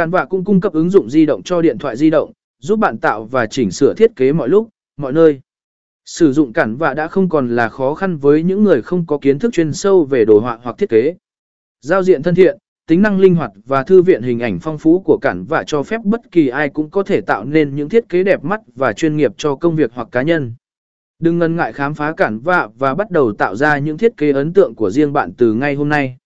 Cản vạ cũng cung cấp ứng dụng di động cho điện thoại di động, giúp bạn tạo và chỉnh sửa thiết kế mọi lúc, mọi nơi. Sử dụng cản vạ đã không còn là khó khăn với những người không có kiến thức chuyên sâu về đồ họa hoặc thiết kế. Giao diện thân thiện, tính năng linh hoạt và thư viện hình ảnh phong phú của cản vạ cho phép bất kỳ ai cũng có thể tạo nên những thiết kế đẹp mắt và chuyên nghiệp cho công việc hoặc cá nhân. Đừng ngần ngại khám phá cản vạ và bắt đầu tạo ra những thiết kế ấn tượng của riêng bạn từ ngay hôm nay.